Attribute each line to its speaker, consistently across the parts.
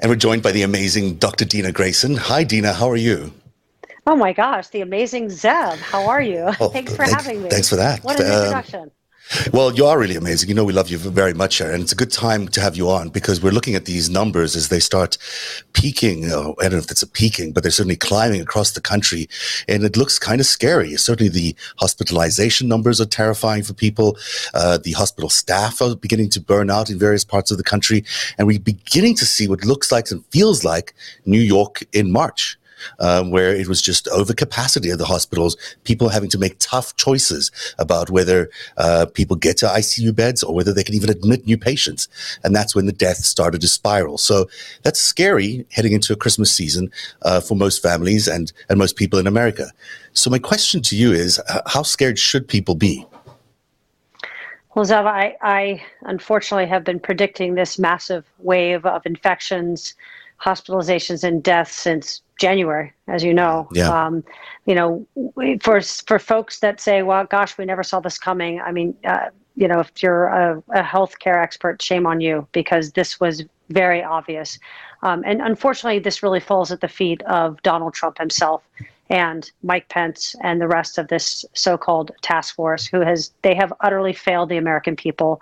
Speaker 1: And we're joined by the amazing Dr. Dena Grayson. Hi, Dena. How are you?
Speaker 2: Oh my gosh, the amazing Zev. How are you? Oh, thanks for
Speaker 1: thanks,
Speaker 2: having me.
Speaker 1: Thanks for that.
Speaker 2: What an um, introduction.
Speaker 1: Well, you are really amazing. You know, we love you very much here, and it's a good time to have you on because we're looking at these numbers as they start peaking. Oh, I don't know if it's a peaking, but they're certainly climbing across the country, and it looks kind of scary. Certainly, the hospitalization numbers are terrifying for people. Uh, the hospital staff are beginning to burn out in various parts of the country, and we're beginning to see what looks like and feels like New York in March um, where it was just overcapacity of the hospitals, people having to make tough choices about whether uh, people get to ICU beds or whether they can even admit new patients. And that's when the death started to spiral. So that's scary heading into a Christmas season uh, for most families and, and most people in America. So my question to you is, how scared should people be?
Speaker 2: Well, Zev, I, I unfortunately have been predicting this massive wave of infections, hospitalizations, and deaths since January, as you know.
Speaker 1: Yeah. Um,
Speaker 2: you know, for for folks that say, "Well, gosh, we never saw this coming." I mean, uh, you know, if you're a, a healthcare expert, shame on you because this was very obvious. Um, and unfortunately, this really falls at the feet of Donald Trump himself and Mike Pence and the rest of this so-called task force, who has they have utterly failed the American people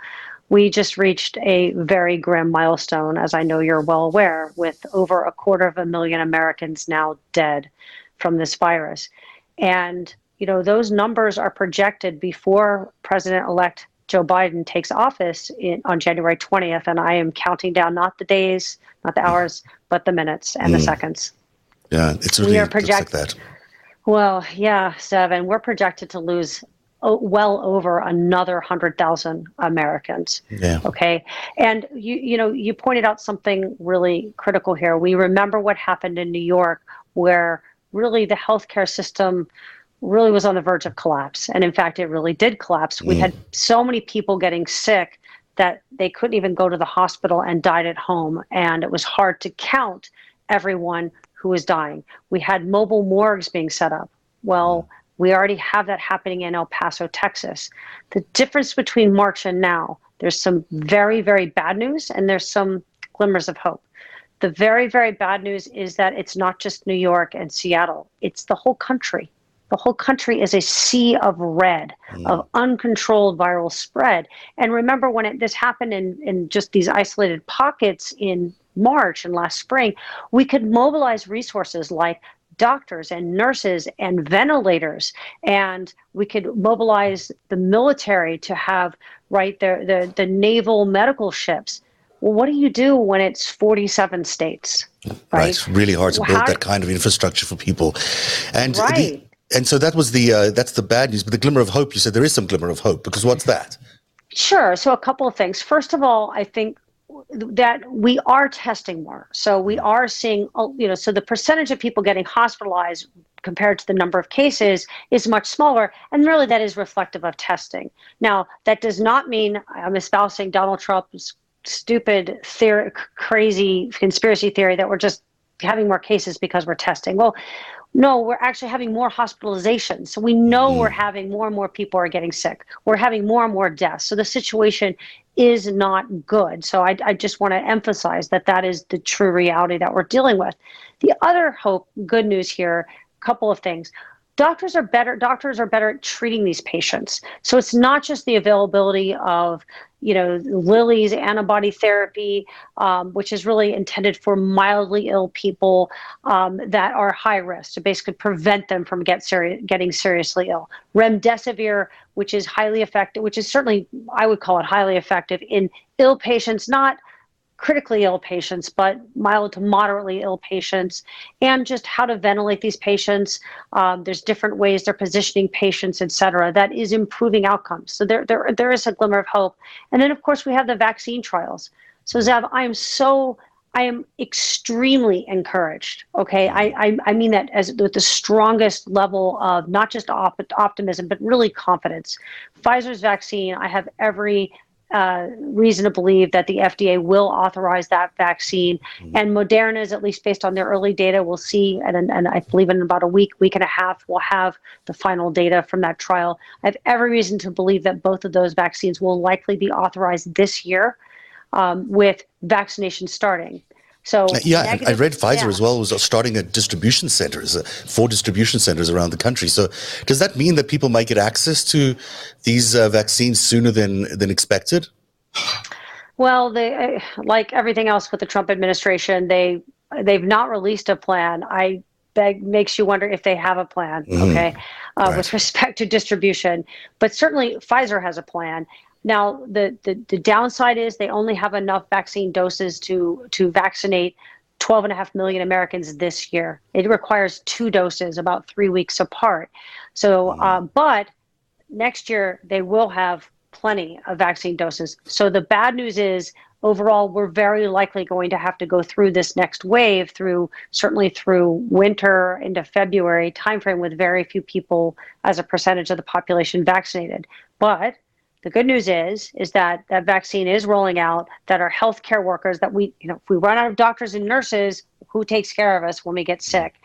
Speaker 2: we just reached a very grim milestone, as I know you're well aware, with over a quarter of a million Americans now dead from this virus. And, you know, those numbers are projected before President elect Joe Biden takes office in, on January 20th. And I am counting down not the days, not the hours, but the minutes and mm. the seconds.
Speaker 1: Yeah, it's really we are project- like that.
Speaker 2: Well, yeah, Seven. We're projected to lose well over another 100,000 Americans.
Speaker 1: Yeah.
Speaker 2: Okay. And you you know, you pointed out something really critical here. We remember what happened in New York where really the healthcare system really was on the verge of collapse. And in fact, it really did collapse. We mm. had so many people getting sick that they couldn't even go to the hospital and died at home and it was hard to count everyone who was dying. We had mobile morgues being set up. Well, mm we already have that happening in El Paso, Texas. The difference between March and now, there's some very, very bad news and there's some glimmers of hope. The very, very bad news is that it's not just New York and Seattle, it's the whole country. The whole country is a sea of red, mm. of uncontrolled viral spread. And remember when it, this happened in, in just these isolated pockets in March and last spring, we could mobilize resources like doctors and nurses and ventilators and we could mobilize the military to have right the the, the naval medical ships well what do you do when it's 47 states right,
Speaker 1: right. it's really hard to build How, that kind of infrastructure for people and right. The, and so that was the uh, that's the bad news but the glimmer of hope you said there is some glimmer of hope because what's that
Speaker 2: Sure. So, a couple of things. First of all, I think that we are testing more. So we mm. are seeing, oh, you know, so the percentage of people getting hospitalized compared to the number of cases is much smaller. And really that is reflective of testing. Now, that does not mean I'm espousing Donald Trump's stupid, theory, crazy conspiracy theory that we're just having more cases because we're testing. Well, no, we're actually having more hospitalizations. So we know mm. we're having more and more people are getting sick. We're having more and more deaths. So the situation is not good. So I, I just want to emphasize that that is the true reality that we're dealing with. The other hope, good news here, a couple of things doctors are better doctors are better at treating these patients. So it's not just the availability of you know Lilly's antibody therapy um, which is really intended for mildly ill people um, that are high risk to basically prevent them from get seri- getting seriously ill. Remdesivir which is highly effective which is certainly i would call it highly effective in ill patients not critically ill patients, but mild to moderately ill patients, and just how to ventilate these patients. Um, there's different ways they're positioning patients, et cetera, that is improving outcomes. So there, there, there is a glimmer of hope. And then, of course, we have the vaccine trials. So, Zev, I'm so I am extremely encouraged. Okay, I, I, I mean that as with the strongest level of not just op- optimism, but really confidence. Pfizer's vaccine, I have every uh, reason to believe that the FDA will authorize that vaccine. Mm-hmm. And Moderna is at least based on their early data. We'll see, and, and I believe in about a week, week and a half, we'll have the final data from that trial. I have every reason to believe that both of those vaccines will likely be authorized this year um, with vaccination starting. So
Speaker 1: uh, yeah, negative, I read Pfizer yeah. as well was starting at distribution centers, four distribution centers around the country. So does that mean that people might get access to these uh, vaccines sooner than than expected?
Speaker 2: Well, they uh, like everything else with the Trump administration, they they've not released a plan. I beg makes you wonder if they have a plan. Mm-hmm. Okay, uh, right. with respect to distribution, but certainly Pfizer has a plan. Now, the, the, the downside is they only have enough vaccine doses to, to vaccinate 12 and a half million Americans this year. It requires two doses about three weeks apart. So, uh, but next year they will have plenty of vaccine doses. So the bad news is overall we're very likely going to have to go through this next wave through certainly through winter into February timeframe with very few people as a percentage of the population vaccinated. But the good news is is that that vaccine is rolling out. That our healthcare workers, that we you know, if we run out of doctors and nurses, who takes care of us when we get sick?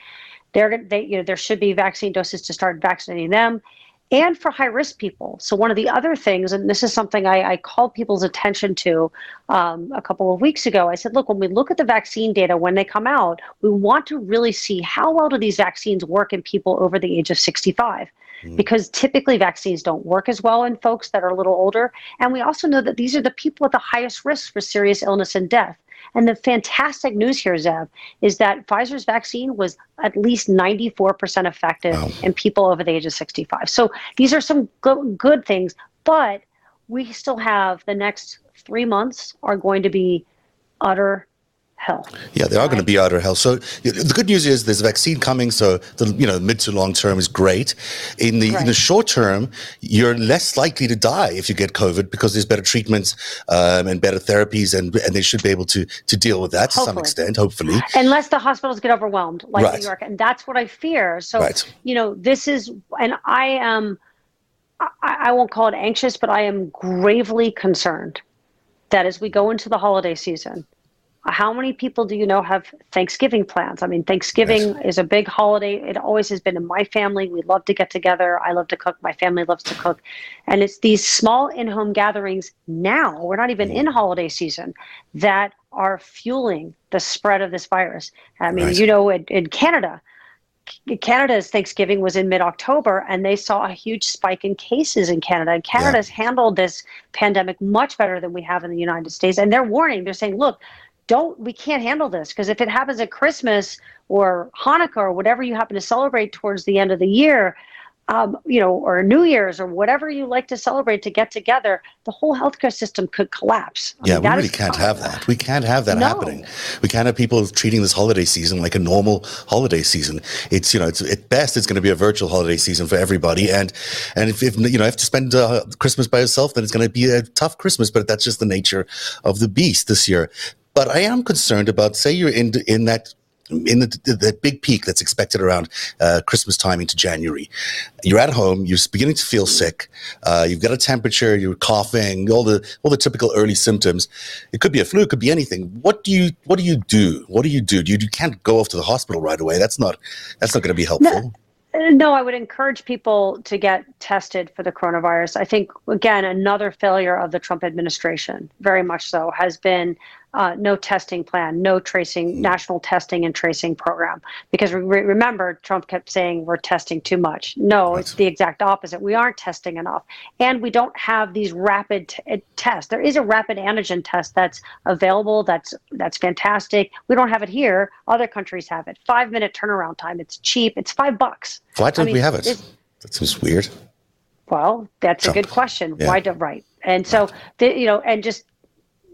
Speaker 2: They're they you know there should be vaccine doses to start vaccinating them, and for high risk people. So one of the other things, and this is something I, I called people's attention to um, a couple of weeks ago. I said, look, when we look at the vaccine data when they come out, we want to really see how well do these vaccines work in people over the age of 65 mm. because typically vaccines don't work as well in folks that are a little older. And we also know that these are the people at the highest risk for serious illness and death. And the fantastic news here, Zev, is that Pfizer's vaccine was at least 94% effective wow. in people over the age of 65. So these are some good, good things, but we still have the next three months are going to be utter hell.
Speaker 1: Yeah, they are right? going to be utter health. So the good news is there's a vaccine coming. So the you know mid to long term is great. In the right. in the short term, you're less likely to die if you get COVID because there's better treatments um, and better therapies, and and they should be able to to deal with that hopefully. to some extent, hopefully.
Speaker 2: Unless the hospitals get overwhelmed, like right. New York, and that's what I fear. So you know, this is, and I am. I, I won't call it anxious, but I am gravely concerned that as we go into the holiday season, how many people do you know have Thanksgiving plans? I mean, Thanksgiving yes. is a big holiday. It always has been in my family. We love to get together. I love to cook. My family loves to cook. And it's these small in home gatherings now, we're not even in mm. holiday season, that are fueling the spread of this virus. I mean, right. you know, in, in Canada, Canada's Thanksgiving was in mid October, and they saw a huge spike in cases in Canada. And Canada's yeah. handled this pandemic much better than we have in the United States. And they're warning, they're saying, look, don't we can't handle this because if it happens at Christmas or Hanukkah or whatever you happen to celebrate towards the end of the year, um, you know, or New Year's or whatever you like to celebrate to get together, the whole healthcare system could collapse.
Speaker 1: I yeah, mean, we really can't have that. We can't have that no. happening. We can't have people treating this holiday season like a normal holiday season. It's you know, it's at best it's going to be a virtual holiday season for everybody, and and if, if you know, have to spend uh, Christmas by yourself, then it's going to be a tough Christmas. But that's just the nature of the beast this year. But I am concerned about, say, you're in in that in the, the, big peak that's expected around uh, Christmas time into January. You're at home, you're beginning to feel sick, uh, you've got a temperature, you're coughing, all the all the typical early symptoms. It could be a flu, it could be anything. What do you what do you do? What do you do? You, you can't go off to the hospital right away. That's not that's not going to be helpful.
Speaker 2: No. No, I would encourage people to get tested for the coronavirus. I think, again, another failure of the Trump administration, very much so, has been uh, no testing plan, no tracing, mm-hmm. national testing and tracing program. Because re- remember, Trump kept saying we're testing too much. No, it's the exact opposite. We aren't testing enough. And we don't have these rapid t- uh, tests. There is a rapid antigen test that's available. That's that's fantastic. We don't have it here. Other countries have it. Five minute turnaround time. It's cheap. It's five bucks.
Speaker 1: Why don't I mean, we have it? That seems weird.
Speaker 2: Well, that's Trump. a good question. Yeah. Why do right? And so, the, you know, and just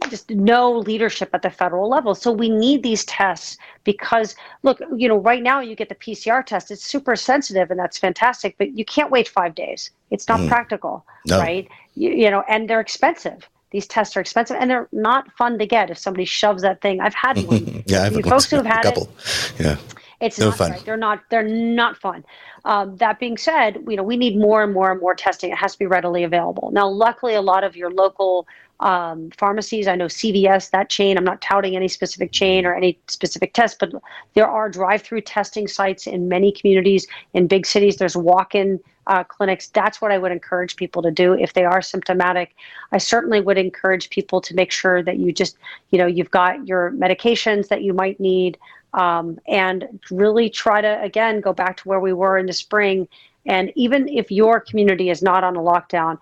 Speaker 2: just no leadership at the federal level. So we need these tests because look, you know, right now you get the PCR test. It's super sensitive and that's fantastic, but you can't wait five days. It's not mm. practical, no. right? You, you, know, and they're expensive. these tests are expensive and they're not fun to get if somebody shoves that thing. I've had one.
Speaker 1: yeah, I've
Speaker 2: folks who have had
Speaker 1: a couple.
Speaker 2: it.
Speaker 1: Yeah.
Speaker 2: It's no not fun. Right. They're not. They're not fun. Um, that being said, you know we need more and more and more testing. It has to be readily available. Now, luckily, a lot of your local um, pharmacies. I know CVS, that chain. I'm not touting any specific chain or any specific test, but there are drive-through testing sites in many communities. In big cities, there's walk-in uh, clinics. That's what I would encourage people to do if they are symptomatic. I certainly would encourage people to make sure that you just, you know, you've got your medications that you might need um, and really try to, again, go back to where we were in the spring. And even if your community is not on a lockdown,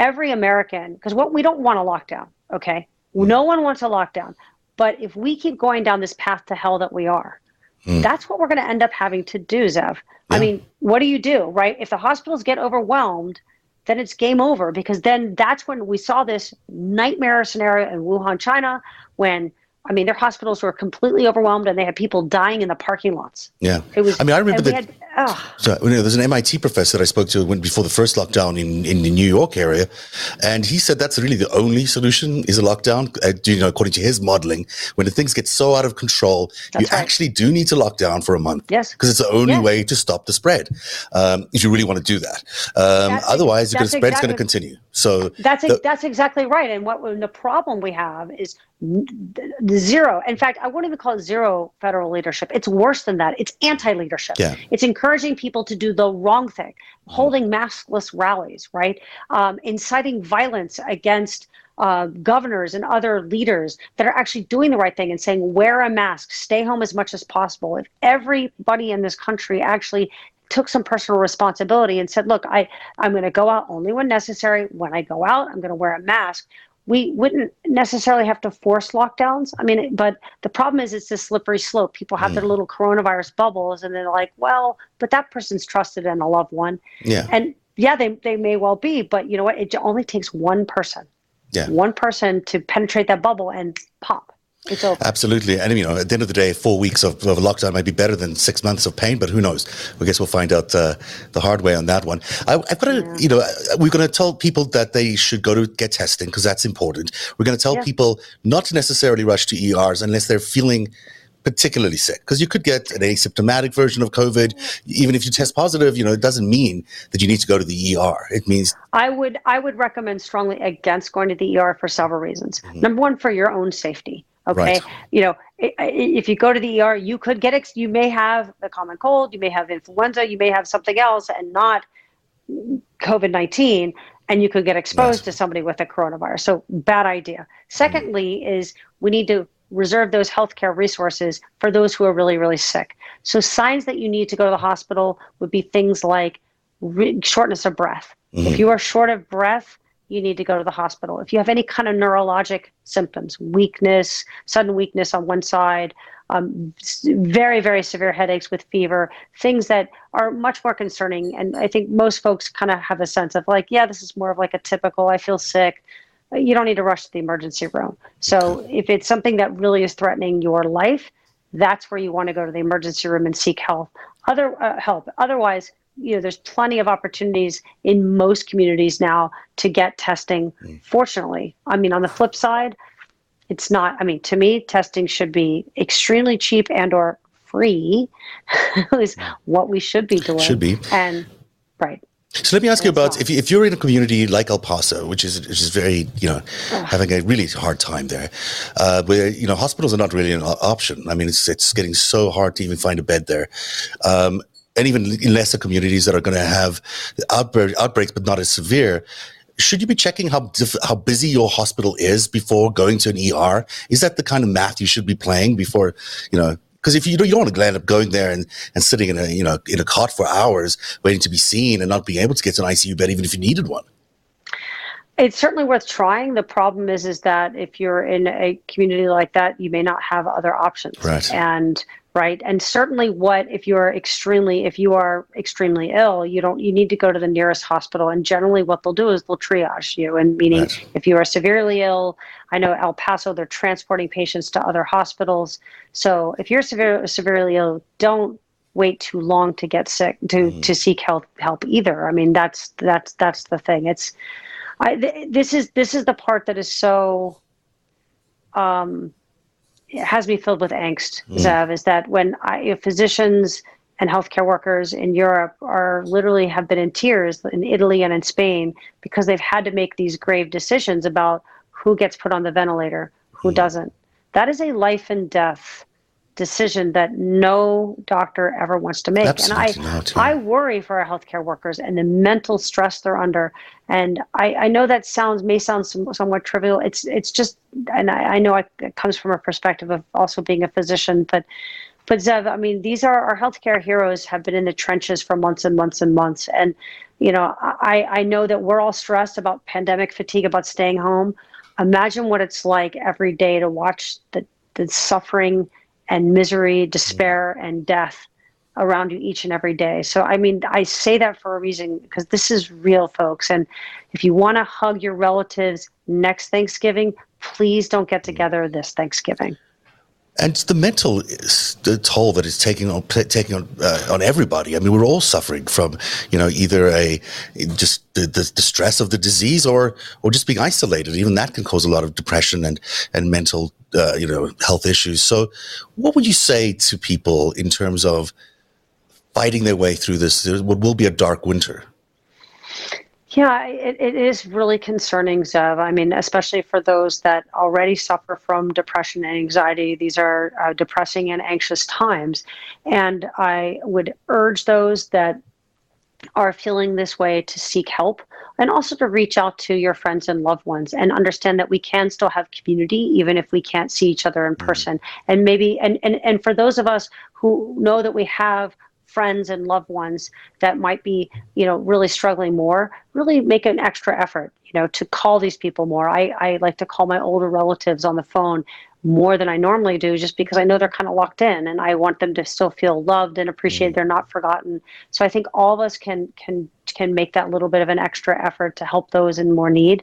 Speaker 2: every American, because what we don't want a lockdown, okay? No one wants a lockdown. But if we keep going down this path to hell that we are, mm. that's what we're going to end up having to do, Zev. Yeah. I mean, what do you do, right? If the hospitals get overwhelmed, then it's game over because then that's when we saw this nightmare scenario in Wuhan, China, when I mean, their hospitals were completely overwhelmed, and they had people dying in the parking lots.
Speaker 1: Yeah, it was. I mean, I remember that. Had, oh. So you know, there's an MIT professor that I spoke to when before the first lockdown in in the New York area, and he said that's really the only solution is a lockdown. Uh, you know, according to his modeling, when the things get so out of control, that's you right. actually do need to lock down for a month.
Speaker 2: Yes,
Speaker 1: because it's the only yes. way to stop the spread. Um, if you really want to do that, um, otherwise, the spread's is going to continue. So
Speaker 2: that's the, that's exactly right. And what the problem we have is zero. In fact, I wouldn't even call it zero federal leadership. It's worse than that. It's anti-leadership.
Speaker 1: Yeah.
Speaker 2: It's encouraging people to do the wrong thing, holding maskless rallies, right? Um, inciting violence against uh, governors and other leaders that are actually doing the right thing and saying, wear a mask, stay home as much as possible. If everybody in this country actually took some personal responsibility and said, look, I, I'm going to go out only when necessary. When I go out, I'm going to wear a mask we wouldn't necessarily have to force lockdowns. I mean, but the problem is it's a slippery slope. People have mm. their little coronavirus bubbles and they're like, well, but that person's trusted and a loved one.
Speaker 1: Yeah.
Speaker 2: And yeah, they, they may well be, but you know what? It only takes one person.
Speaker 1: Yeah.
Speaker 2: One person to penetrate that bubble and pop.
Speaker 1: Absolutely. And, you know, at the end of the day, four weeks of, of lockdown might be better than six months of pain, but who knows? I guess we'll find out uh, the hard way on that one. I, have got to, yeah. you know, we're going to tell people that they should go to get testing because that's important. We're going to tell yeah. people not to necessarily rush to ERs unless they're feeling particularly sick because you could get an asymptomatic version of COVID. Even if you test positive, you know, it doesn't mean that you need to go to the ER. It means
Speaker 2: I would I would recommend strongly against going to the ER for several reasons. Mm-hmm. Number one, for your own safety. Okay.
Speaker 1: Right.
Speaker 2: You know, if you go to the ER, you could get, ex- you may have the common cold, you may have influenza, you may have something else and not COVID 19, and you could get exposed to somebody with a coronavirus. So, bad idea. Secondly, mm. is we need to reserve those healthcare resources for those who are really, really sick. So, signs that you need to go to the hospital would be things like re- shortness of breath. Mm-hmm. If you are short of breath, you need to go to the hospital. If you have any kind of neurologic symptoms, weakness, sudden weakness on one side, um, very, very severe headaches with fever, things that are much more concerning. And I think most folks kind of have a sense of like, yeah, this is more of like a typical, I feel sick. You don't need to rush to the emergency room. So if it's something that really is threatening your life, that's where you want to go to the emergency room and seek help. Other uh, help. Otherwise, you know, there's plenty of opportunities in most communities now to get testing. Mm. Fortunately, I mean, on the flip side, it's not. I mean, to me, testing should be extremely cheap and or free. is what we should be doing.
Speaker 1: Should be.
Speaker 2: And right.
Speaker 1: So let me ask you about if, you, if you're in a community like El Paso, which is which is very you know having a really hard time there, uh, where you know hospitals are not really an option. I mean, it's it's getting so hard to even find a bed there. Um, and even in lesser communities that are going to have outbreak, outbreaks, but not as severe, should you be checking how how busy your hospital is before going to an ER? Is that the kind of math you should be playing before, you know? Because if you don't, you don't want to end up going there and, and sitting in a you know in a cot for hours waiting to be seen and not being able to get to an ICU bed even if you needed one.
Speaker 2: It's certainly worth trying. The problem is, is that if you're in a community like that, you may not have other options.
Speaker 1: Right.
Speaker 2: And right? And certainly what if you're extremely if you are extremely ill you don't you need to go to the nearest hospital. And generally what they'll do is they'll triage you. And meaning right. if you are severely ill i know el paso they're transporting patients to other hospitals. So if you're severe, severely ill don't wait too long to get sick to mm. to seek help help either. I mean that's that's that's the thing. It's I, th- this is this is the part that is so um, has me filled with angst, mm. Zev, is that when I, physicians and healthcare workers in Europe are literally have been in tears in Italy and in Spain because they've had to make these grave decisions about who gets put on the ventilator, who mm. doesn't. That is a life and death decision that no doctor ever wants to make.
Speaker 1: Absolutely
Speaker 2: and I, I worry for our healthcare workers and the mental stress they're under. And I, I know that sounds may sound some, somewhat trivial. It's it's just, and I, I know it comes from a perspective of also being a physician, but but Zev, I mean, these are our healthcare heroes have been in the trenches for months and months and months. And, you know, I, I know that we're all stressed about pandemic fatigue, about staying home. Imagine what it's like every day to watch the, the suffering and misery, despair, and death around you each and every day. So, I mean, I say that for a reason because this is real, folks. And if you want to hug your relatives next Thanksgiving, please don't get together this Thanksgiving
Speaker 1: and the mental toll that it's taking on taking on uh, on everybody. I mean, we're all suffering from you know either a just the, the, the, stress of the disease or or just being isolated. Even that can cause a lot of depression and and mental uh, you know health issues. So, what would you say to people in terms of fighting their way through this? What will be a dark winter.
Speaker 2: Yeah, it, it is really concerning, Zev. I mean, especially for those that already suffer from depression and anxiety. These are uh, depressing and anxious times. And I would urge those that are feeling this way to seek help and also to reach out to your friends and loved ones and understand that we can still have community even if we can't see each other in mm-hmm. person mm-hmm. and maybe and, and and for those of us who know that we have friends and loved ones that might be, you know, really struggling more, really make an extra effort, you know, to call these people more. I, I like to call my older relatives on the phone more than I normally do just because I know they're kind of locked in and I want them to still feel loved and appreciated. Mm. They're not forgotten. So I think all of us can can can make that little bit of an extra effort to help those in more need.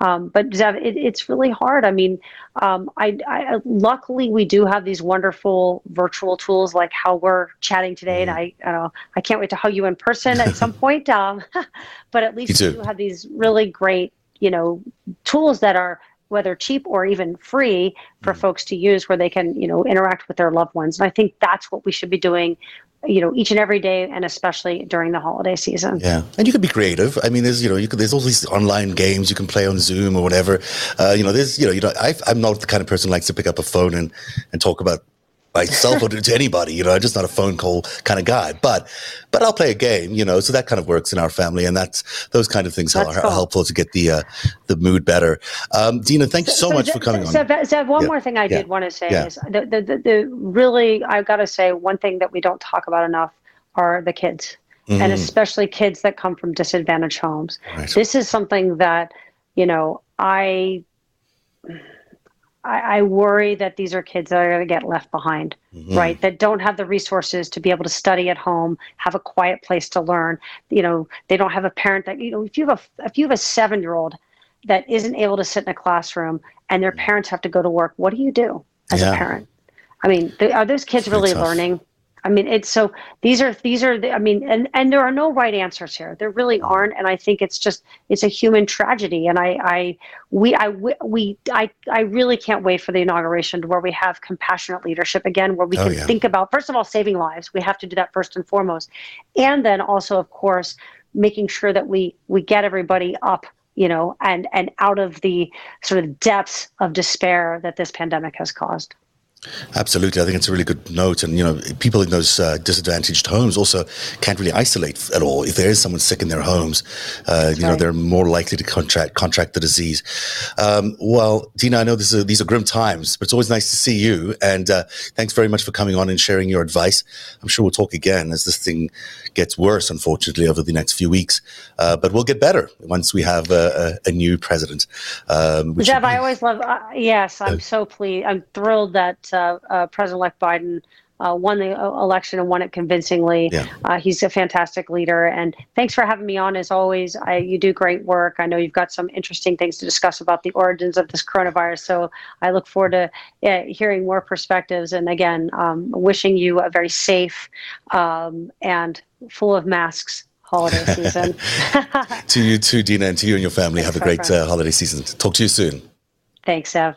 Speaker 2: Um, but Zev, it, it's really hard. I mean, um, I, I, luckily we do have these wonderful virtual tools like how we're chatting today, mm. and I, I, know, I can't wait to hug you in person at some point. Um, but at least we do have these really great, you know, tools that are whether cheap or even free for mm folks to use where they can you know interact with their loved ones. And i think that's what we should be doing you know each and every day and especially during the holiday season.
Speaker 1: Yeah. And you can be creative. I mean there's you know you could there's all these online games you can play on zoom or whatever. Uh, you know there's you know you know I, i'm not the kind of person who likes to pick up a phone and and talk about by or to anybody. You know, I'm just not a phone call kind of guy. But but I'll play a game. You know, so that kind of works in our family, and that's those kind of things are, cool. are, helpful to get the uh, the mood better. Um, Dena, thank you so, so much for coming
Speaker 2: so,
Speaker 1: on.
Speaker 2: Zev, one yeah. more thing I yeah. did want to say yeah. is the, the, the, the really I've got to say one thing that we don't talk about enough are the kids. Mm-hmm. And especially kids that come from disadvantaged homes. Right. This is something that, you know, I I, I, worry that these are kids that are going to get left behind, mm-hmm. right? That don't have the resources to be able to study at home, have a quiet place to learn. You know, they don't have a parent that you know. If you have a if you have a seven year old that isn't able to sit in a classroom and their parents have to go to work, what do you do as yeah. a parent? I mean, are those kids really learning? I mean, it's so these are these are the, I mean, and and there are no right answers here. There really aren't, and I think it's just it's a human tragedy. And I I we I we I I really can't wait for the inauguration where we have compassionate leadership again, where we oh, can yeah. think about first of all saving lives. We have to do that first and foremost, and then also of course making sure that we we get everybody up you know and and out of the sort of depths of despair that this pandemic has caused
Speaker 1: Absolutely, I think it's a really good note, and you know, people in those uh, disadvantaged homes also can't really isolate at all. If there is someone sick in their homes, uh, you right. know, they're more likely to contract contract the disease. Um, well, Dena, I know this is, these are grim times, but it's always nice to see you, and uh, thanks very much for coming on and sharing your advice. I'm sure we'll talk again as this thing gets worse, unfortunately, over the next few weeks. Uh, but we'll get better once we have a, a, a new president.
Speaker 2: Um, Jeff, I always love. Uh, yes, I'm so pleased. I'm thrilled that uh, uh, President-elect Biden uh, won the election and won it convincingly. Yeah. Uh, he's a fantastic leader. And thanks for having me on. As always, I, you do great work. I know you've got some interesting things to discuss about the origins of this coronavirus. So I look forward to uh, hearing more perspectives. And again, um, wishing you a very safe um, and full of masks holiday season.
Speaker 1: to you too, Dena, and to you and your family.
Speaker 2: Thanks,
Speaker 1: Have a great uh, holiday season. Talk to you soon.
Speaker 2: Thanks, Ev.